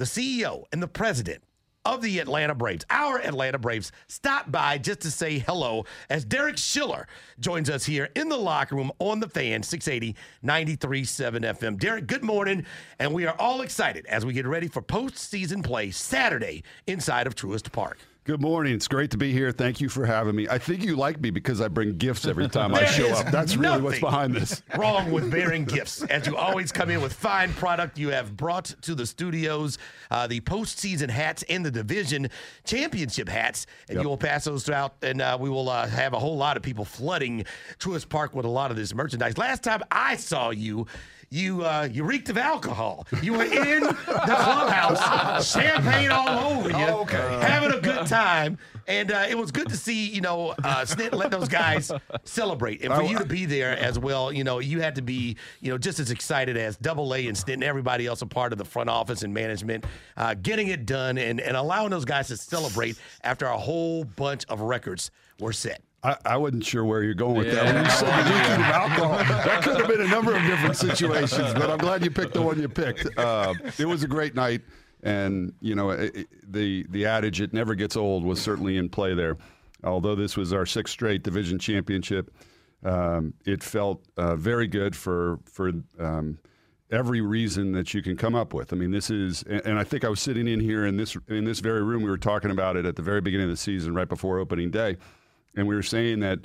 The CEO and the president of the Atlanta Braves, our Atlanta Braves, stopped by just to say hello as Derek Schiller joins us here in the locker room on the fan, 680 937 FM. Derek, good morning. And we are all excited as we get ready for postseason play Saturday inside of Truist Park. Good morning. It's great to be here. Thank you for having me. I think you like me because I bring gifts every time I show up. That's really what's behind this. Wrong with bearing gifts. As you always come in with fine product, you have brought to the studios uh, the postseason hats and the division championship hats, and yep. you will pass those out, and uh, we will uh, have a whole lot of people flooding Truist Park with a lot of this merchandise. Last time I saw you, you uh, you reeked of alcohol. You were in the clubhouse, champagne all over you, oh, okay. having a good time. And uh, it was good to see, you know, uh, Snit let those guys celebrate. And for you to be there as well, you know, you had to be, you know, just as excited as Double A and Snit and everybody else a part of the front office and management, uh, getting it done and, and allowing those guys to celebrate after a whole bunch of records were set. I, I, wasn't sure where you're going with yeah. that. When you said the of alcohol, that could have been a number of different situations, but I'm glad you picked the one you picked. Uh, it was a great night, and you know it, the the adage "it never gets old" was certainly in play there. Although this was our sixth straight division championship, um, it felt uh, very good for for. Um, every reason that you can come up with. I mean, this is, and I think I was sitting in here in this in this very room. We were talking about it at the very beginning of the season, right before opening day and we were saying that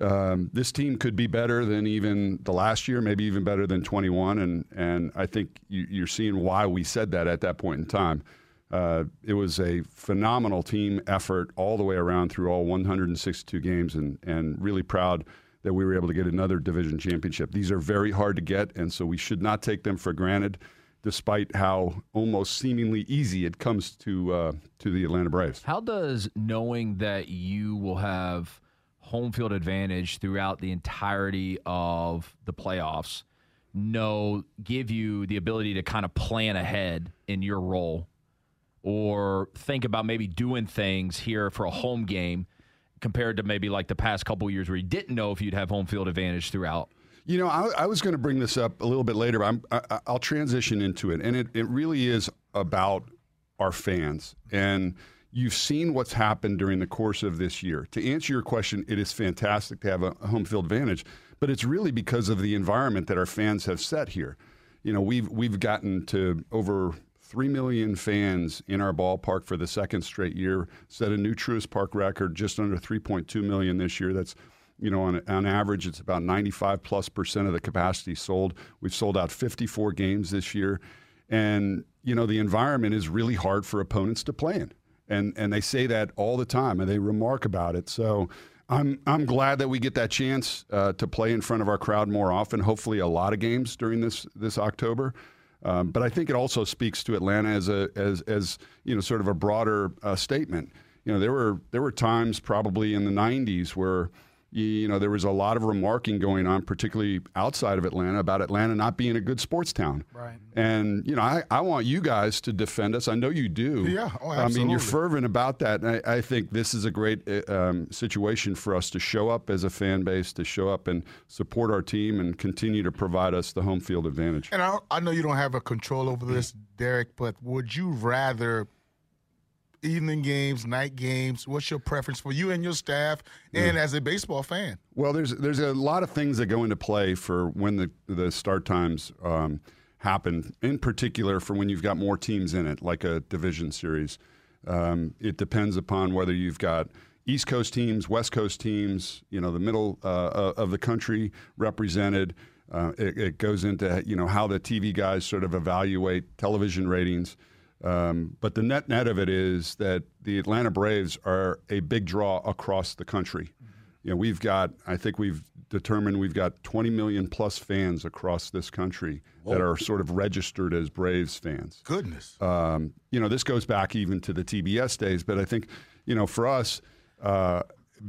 um, this team could be better than even the last year, maybe even better than 21. And and I think you, are seeing why we said that at that point in time. Uh, it was a phenomenal team effort all the way around through all 162 games, and and really proud that we were able to get another division championship. These are very hard to get, and so we should not take them for granted despite how almost seemingly easy it comes to uh, to the Atlanta Braves. How does knowing that you will have home field advantage throughout the entirety of the playoffs know give you the ability to kind of plan ahead in your role or think about maybe doing things here for a home game compared to maybe like the past couple years where you didn't know if you'd have home field advantage throughout you know, I, I was going to bring this up a little bit later, but I'm, I, will transition into it. And it, it really is about our fans. And you've seen what's happened during the course of this year. To answer your question, it is fantastic to have a home field advantage, but it's really because of the environment that our fans have set here. You know, we've, we've gotten to over 3 million fans in our ballpark for the second straight year, set a new Truist Park record, just under 3.2 million this year. That's you know, on, on average, it's about 95 plus percent of the capacity sold. We've sold out 54 games this year. And, you know, the environment is really hard for opponents to play in. And, and they say that all the time and they remark about it. So I'm, I'm glad that we get that chance uh, to play in front of our crowd more often, hopefully, a lot of games during this, this October. Um, but I think it also speaks to Atlanta as a as as you know sort of a broader uh, statement. You know, there were there were times probably in the '90s where you know, there was a lot of remarking going on, particularly outside of Atlanta, about Atlanta not being a good sports town. Right. And, you know, I, I want you guys to defend us. I know you do. Yeah. Oh, I mean, you're fervent about that. And I, I think this is a great uh, um, situation for us to show up as a fan base, to show up and support our team and continue to provide us the home field advantage. And I, I know you don't have a control over this, Derek, but would you rather – evening games, night games? What's your preference for you and your staff, and yeah. as a baseball fan? Well, there's there's a lot of things that go into play for when the the start times um, happen. In particular, for when you've got more teams in it, like a division series. Um, it depends upon whether you've got East Coast teams, West Coast teams, you know, the middle uh, uh of the country represented. Uh, it, it, goes into you know how the TV guys sort of evaluate television ratings. Um, but the net net of it is that the Atlanta Braves are a big draw across the country. you know, we've got, I think we've determined we've got 20 million plus fans across this country that are sort of registered as Braves fans. Goodness. Um, you know, this goes back even to the TBS days, but I think, you know, for us, uh,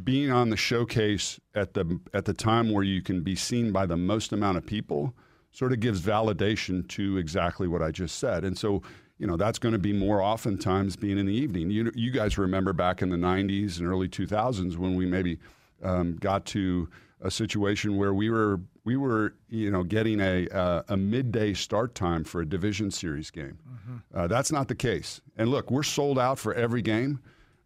being on the showcase at the at the time where you can be seen by the most amount of people sort of gives validation to exactly what I just said. And so, you know, that's going to be more oftentimes being in the evening. You you guys remember back in the 90s and early 2000s when we maybe um, got to a situation where we were we were you know getting a a, a midday start time for a division series game. Uh, that's not the case. And look, we're sold out for every game,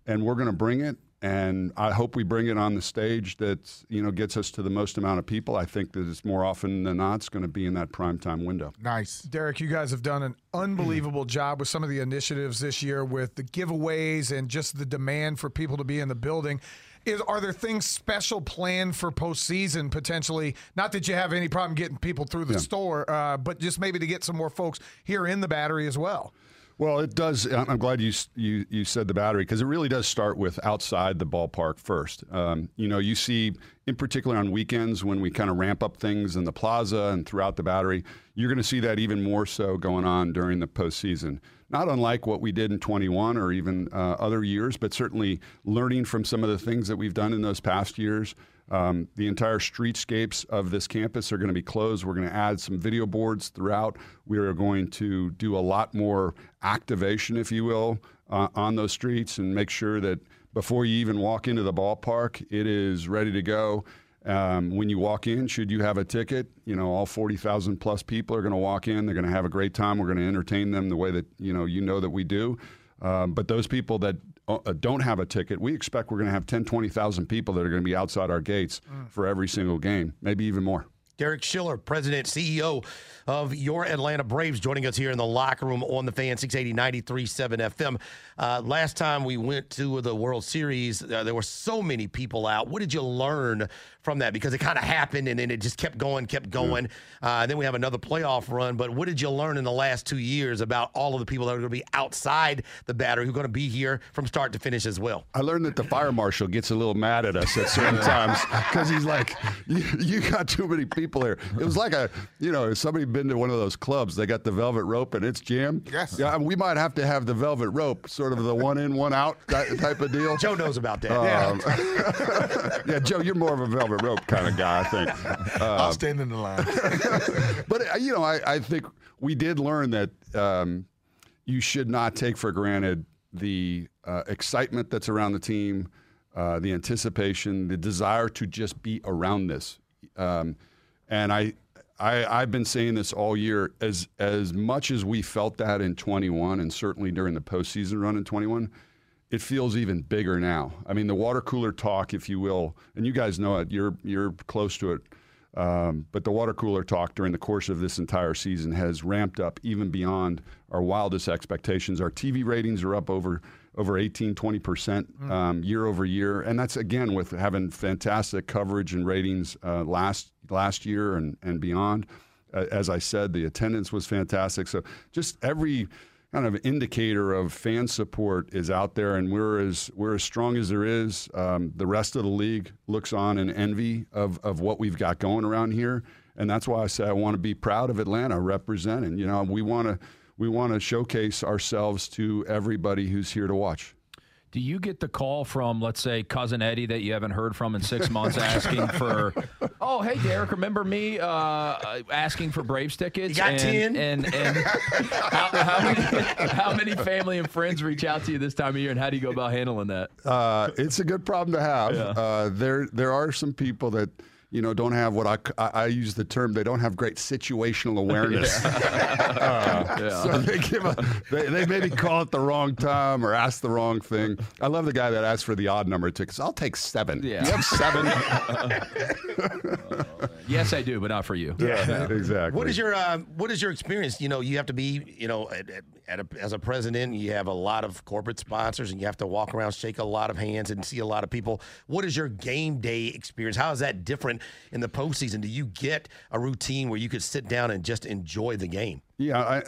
and we're going to bring it. And I hope we bring it on the stage that you know gets us to the most amount of people. I think that it's more often than not it's going to be in that prime time window. Nice. Derek, you guys have done an unbelievable job with some of the initiatives this year with the giveaways and just the demand for people to be in the building. Is are there things special planned for postseason potentially? Not that you have any problem getting people through the Yeah. store, uh, but just maybe to get some more folks here in the battery as well. Well, it does. I'm glad you you you said the battery because it really does start with outside the ballpark first. Um, you know, you see in particular on weekends when we kind of ramp up things in the plaza and throughout the battery, you're going to see that even more so going on during the postseason. Not unlike what we did in 21 or even uh, other years, but certainly learning from some of the things that we've done in those past years. Um, the entire streetscapes of this campus are going to be closed. We're going to add some video boards throughout. We are going to do a lot more activation, if you will, uh, on those streets and make sure that before you even walk into the ballpark, it is ready to go. Um, when you walk in, should you have a ticket, you know all forty thousand plus people are going to walk in. They're going to have a great time. We're going to entertain them the way that you know you know that we do. Um, but those people that Uh, uh, don't have a ticket, we expect we're going to have 10, 20,000 people that are going to be outside our gates mm. for every single game, maybe even more. Derek Schiller, President, CEO of your Atlanta Braves, joining us here in the locker room on the fan 680 93.7 FM. Uh, last time we went to the World Series, uh, there were so many people out. What did you learn from that? Because it kind of happened and then it just kept going, kept going. Uh, then we have another playoff run. But what did you learn in the last two years about all of the people that are going to be outside the battery who are going to be here from start to finish as well? I learned that the fire marshal gets a little mad at us at certain times because he's like, you, "You got too many people here." It was like a, you know, if somebody been to one of those clubs, they got the velvet rope and it's jammed. Yes. Yeah, we might have to have the velvet rope, sort of the one in, one out type of deal. Joe knows about that. Um, yeah, Joe, you're more of a velvet rope kind of guy, I think. I'll stand in the line. but uh, you know, I, I think we did learn that um, you should not take for granted the uh, excitement that's around the team, uh, the anticipation, the desire to just be around this. Um, and I, I, I've been saying this all year. As as much as we felt that in 21, and certainly during the postseason run in 21, it feels even bigger now. I mean, the water cooler talk, if you will, and you guys know it. You're you're close to it. Um, but the water cooler talk during the course of this entire season has ramped up even beyond our wildest expectations. Our TV ratings are up over over 18, 20 percent um, year over year, and that's again with having fantastic coverage and ratings uh, last last year and and beyond. Uh, as I said, the attendance was fantastic. So just every kind of indicator of fan support is out there, and we're as we're as strong as there is. Um, the rest of the league looks on in envy of of what we've got going around here, and that's why I say I want to be proud of Atlanta representing. You know, we want to we want to showcase ourselves to everybody who's here to watch. Do you get the call from, let's say, cousin Eddie that you haven't heard from in six months, asking for, "Oh, hey Derek, remember me?" Uh, asking for Braves tickets. You got and, 10? And and how, how many how many family and friends reach out to you this time of year, and how do you go about handling that? Uh, it's a good problem to have. Uh, there there are some people that you know don't have what I, I, I use the term they don't have great situational awareness. Uh, So they give a they, they maybe call it the wrong time or ask the wrong thing. I love the guy that asks for the odd number tickets. I'll take seven. Yeah. You have seven. Yes, I do, but not for you. yeah, exactly. What is your uh, What is your experience? You know, you have to be, you know, at, at, at a, as a president, you have a lot of corporate sponsors, and you have to walk around, shake a lot of hands, and see a lot of people. What is your game day experience? How is that different in the postseason? Do you get a routine where you could sit down and just enjoy the game? Yeah, I, I-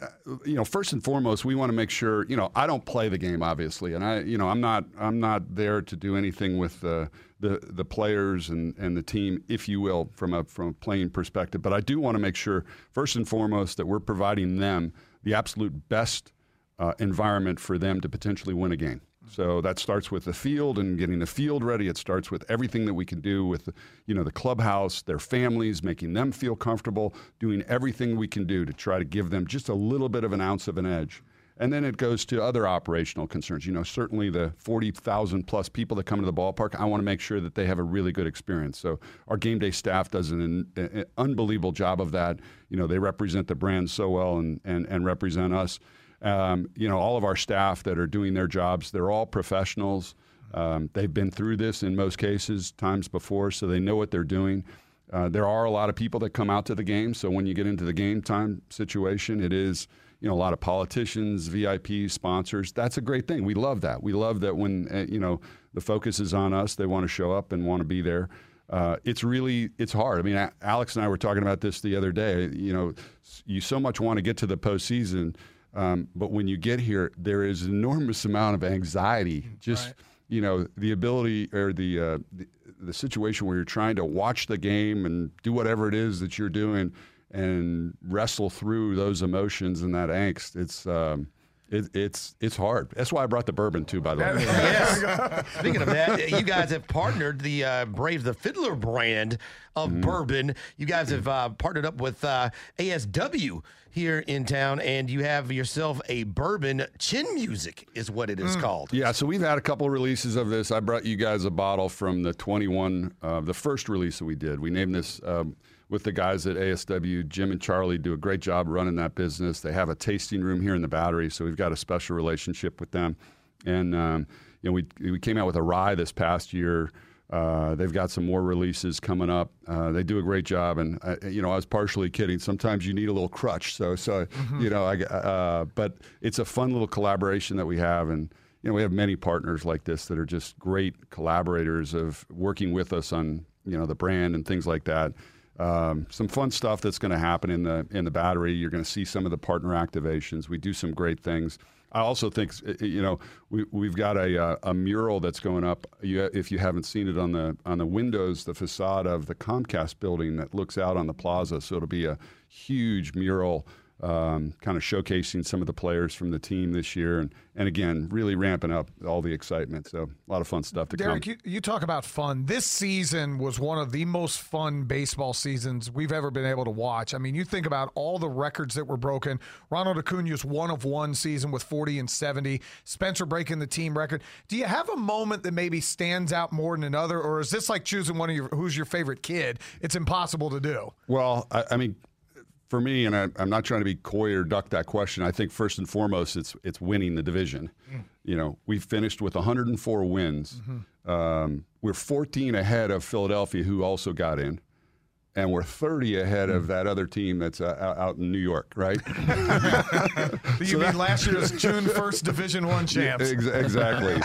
you know, first and foremost, we want to make sure. You know, I don't play the game, obviously, and I, you know, I'm not, I'm not there to do anything with the the, the players and, and the team, if you will, from a from a playing perspective. But I do want to make sure, first and foremost, that we're providing them the absolute best uh, environment for them to potentially win a game. So that starts with the field and getting the field ready. It starts with everything that we can do with, you know, the clubhouse, their families, making them feel comfortable, doing everything we can do to try to give them just a little bit of an ounce of an edge. And then it goes to other operational concerns. You know, certainly the 40,000 plus people that come to the ballpark, I want to make sure that they have a really good experience. So our game day staff does an, an unbelievable job of that. You know, they represent the brand so well and, and, and represent us. Um, you know, all of our staff that are doing their jobs, they're all professionals. Um, they've been through this in most cases times before, so they know what they're doing. Uh, there are a lot of people that come out to the game, so when you get into the game time situation, it is you know a lot of politicians, VIP sponsors. That's a great thing. We love that. We love that when uh, you know the focus is on us, they want to show up and want to be there. Uh, it's really it's hard. I mean, Alex and I were talking about this the other day. You know, you so much want to get to the postseason, um, but when you get here, there is an enormous amount of anxiety. Just you know, the ability or the, uh, the the situation where you're trying to watch the game and do whatever it is that you're doing and wrestle through those emotions and that angst. It's um, it, it's it's hard. That's why I brought the bourbon too. By the way. Yes. Speaking of that, you guys have partnered the uh, Braves, the Fiddler brand of Mm-hmm. bourbon. You guys have uh, partnered up with uh, ASW here in town, and you have yourself a bourbon chin music, is what it is called. Yeah, so we've had a couple of releases of this. I brought you guys a bottle from the 21, uh, the first release that we did. We named this um, with the guys at ASW. Jim and Charlie do a great job running that business. They have a tasting room here in the Battery, so we've got a special relationship with them. And um, you know, we we came out with a rye this past year. Uh, they've got some more releases coming up. Uh, they do a great job, and uh, you know I was partially kidding. Sometimes you need a little crutch, so so you know. I, uh, but it's a fun little collaboration that we have, and you know we have many partners like this that are just great collaborators of working with us on you know the brand and things like that. Um, some fun stuff that's going to happen in the in the battery. You're going to see some of the partner activations. We do some great things. I also think uh, you know we we've got a uh, a mural that's going up. If you haven't seen it on the on the windows, the facade of the Comcast building that looks out on the plaza. So it'll be a huge mural. Um, kind of showcasing some of the players from the team this year, and, and again, really ramping up all the excitement. So a lot of fun stuff to Derek, come. you, you talk about fun. This season was one of the most fun baseball seasons we've ever been able to watch. I mean, you think about all the records that were broken. Ronald Acuna's one of one season with 40 and 70. Spencer breaking the team record. Do you have a moment that maybe stands out more than another, or is this like choosing one of your who's your favorite kid? It's impossible to do. Well, I, I mean, for me, and I, I'm not trying to be coy or duck that question. I think first and foremost, it's it's winning the division. You know, we finished with 104 wins. Um, we're 14 ahead of Philadelphia, who also got in, and we're 30 ahead of that other team that's uh, out- in New York, right? You mean last year's June 1st Division One champs? Ex- exactly.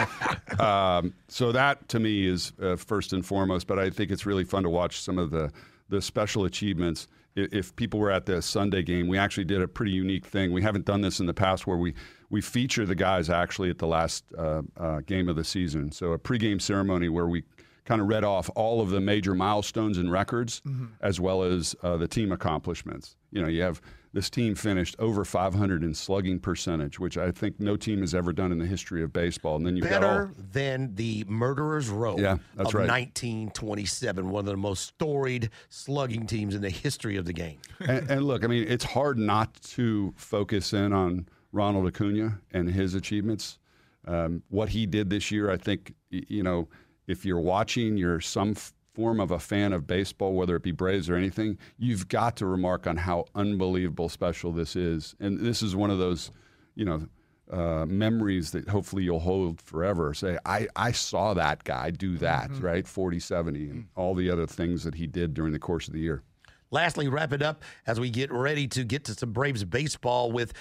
um, so that to me is uh, first and foremost. But I think it's really fun to watch some of the the special achievements. If people were at the Sunday game, we actually did a pretty unique thing. We haven't done this in the past, where we we feature the guys actually at the last uh, uh, game of the season. So a pregame ceremony where we kind of read off all of the major milestones and records, as well as uh, the team accomplishments. You know, you have this team finished over 500 in slugging percentage, which I think no team has ever done in the history of baseball. And then you've got all, Better than the Murderers Row Yeah, that's of right. 1927, one of the most storied slugging teams in the history of the game. and, and look, I mean, it's hard not to focus in on Ronald Acuna and his achievements. Um, what he did this year, I think, you know, if you're watching, you're some f- form of a fan of baseball, whether it be Braves or anything, you've got to remark on how unbelievable special this is. And this is one of those, you know, uh, memories that hopefully you'll hold forever. Say, I, I saw that guy do that, right? 40, 70, and all the other things that he did during the course of the year. Lastly, wrap it up as we get ready to get to some Braves baseball with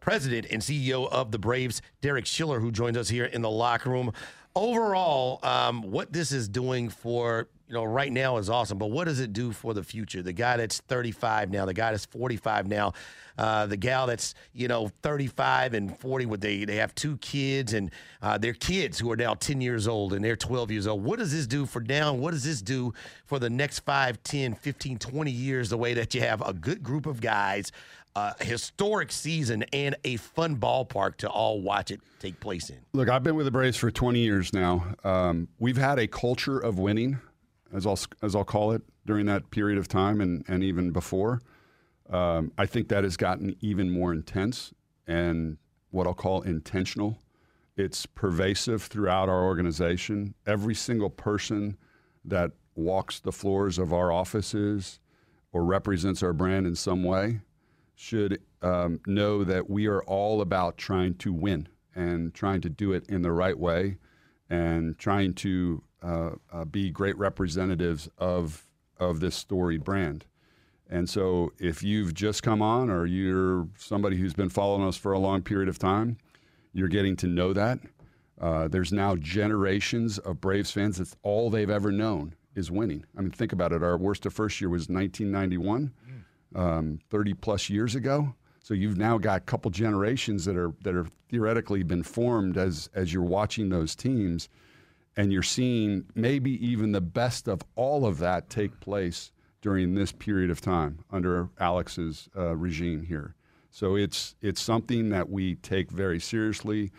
President and CEO of the Braves, Derek Schiller, who joins us here in the locker room. Overall, um, what this is doing for you know, right now is awesome. But what does it do for the future? The guy that's 35 now, the guy that's 45 now, uh, the gal that's you know 35 and 40, with they they have two kids and uh, their kids who are now 10 years old and they're 12 years old. What does this do for now? What does this do for the next 5, 10, 15, 20 years? The way that you have a good group of guys a historic season and a fun ballpark to all watch it take place in. Look, I've been with the Braves for 20 years now. Um, we've had a culture of winning, as I'll as I'll call it, during that period of time and and even before. Um, I think that has gotten even more intense and what I'll call intentional. It's pervasive throughout our organization. Every single person that walks the floors of our offices or represents our brand in some way should um, know that we are all about trying to win and trying to do it in the right way and trying to uh, uh, be great representatives of of this storied brand. And so, if you've just come on, or you're somebody who's been following us for a long period of time, you're getting to know that. Uh, there's now generations of Braves fans. That's all they've ever known is winning. I mean, think about it. Our worst of first year was 1991 um, 30 plus years ago. So you've now got a couple generations that are that are theoretically been formed as as you're watching those teams, and you're seeing maybe even the best of all of that take place during this period of time under Alex's uh, regime here. So it's it's something that we take very seriously.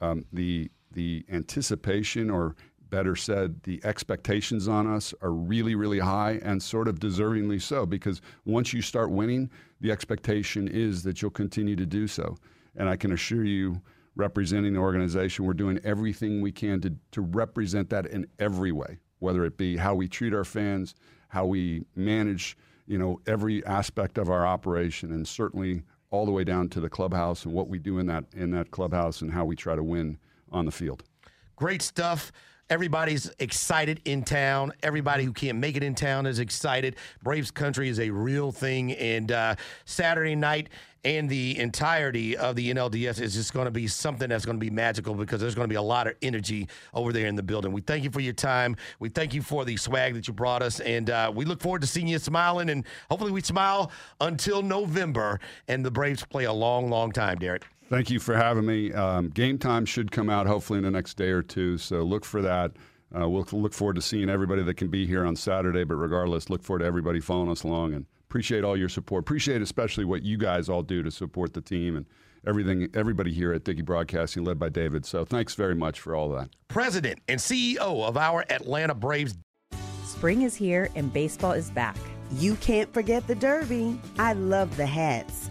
Um, the the anticipation or better said, the expectations on us are really, really high and sort of deservingly so because once you start winning, the expectation is that you'll continue to do so. And I can assure you, representing the organization, we're doing everything we can to, to represent that in every way, whether it be how we treat our fans, how we manage, you know, every aspect of our operation, and certainly all the way down to the clubhouse and what we do in that in that clubhouse and how we try to win on the field. Great stuff. Everybody's excited in town. Everybody who can't make it in town is excited. Braves country is a real thing. And uh, Saturday night and the entirety of the NLDS is just going to be something that's going to be magical because there's going to be a lot of energy over there in the building. We thank you for your time. We thank you for the swag that you brought us. And uh, we look forward to seeing you smiling. And hopefully, we smile until November and the Braves play a long, long time, Derek. Thank you for having me. Um, game time should come out hopefully in the next day or two, so look for that. Uh, we'll look forward to seeing everybody that can be here on Saturday, but regardless, look forward to everybody following us along and appreciate all your support. Appreciate especially what you guys all do to support the team and everything, everybody here at Dickey Broadcasting, led by David. So thanks very much for all that. President and CEO of our Atlanta Braves. Spring is here and baseball is back. You can't forget the Derby. I love the hats.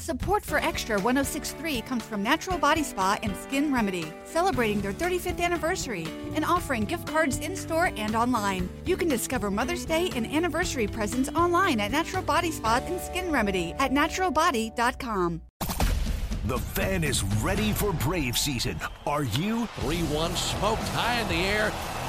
Support for Extra 1063 comes from Natural Body Spa and Skin Remedy, celebrating their 35th anniversary and offering gift cards in store and online. You can discover Mother's Day and anniversary presents online at Natural Body Spa and Skin Remedy at naturalbody.com. The fan is ready for Brave season. Are you? 3 1 smoked high in the air,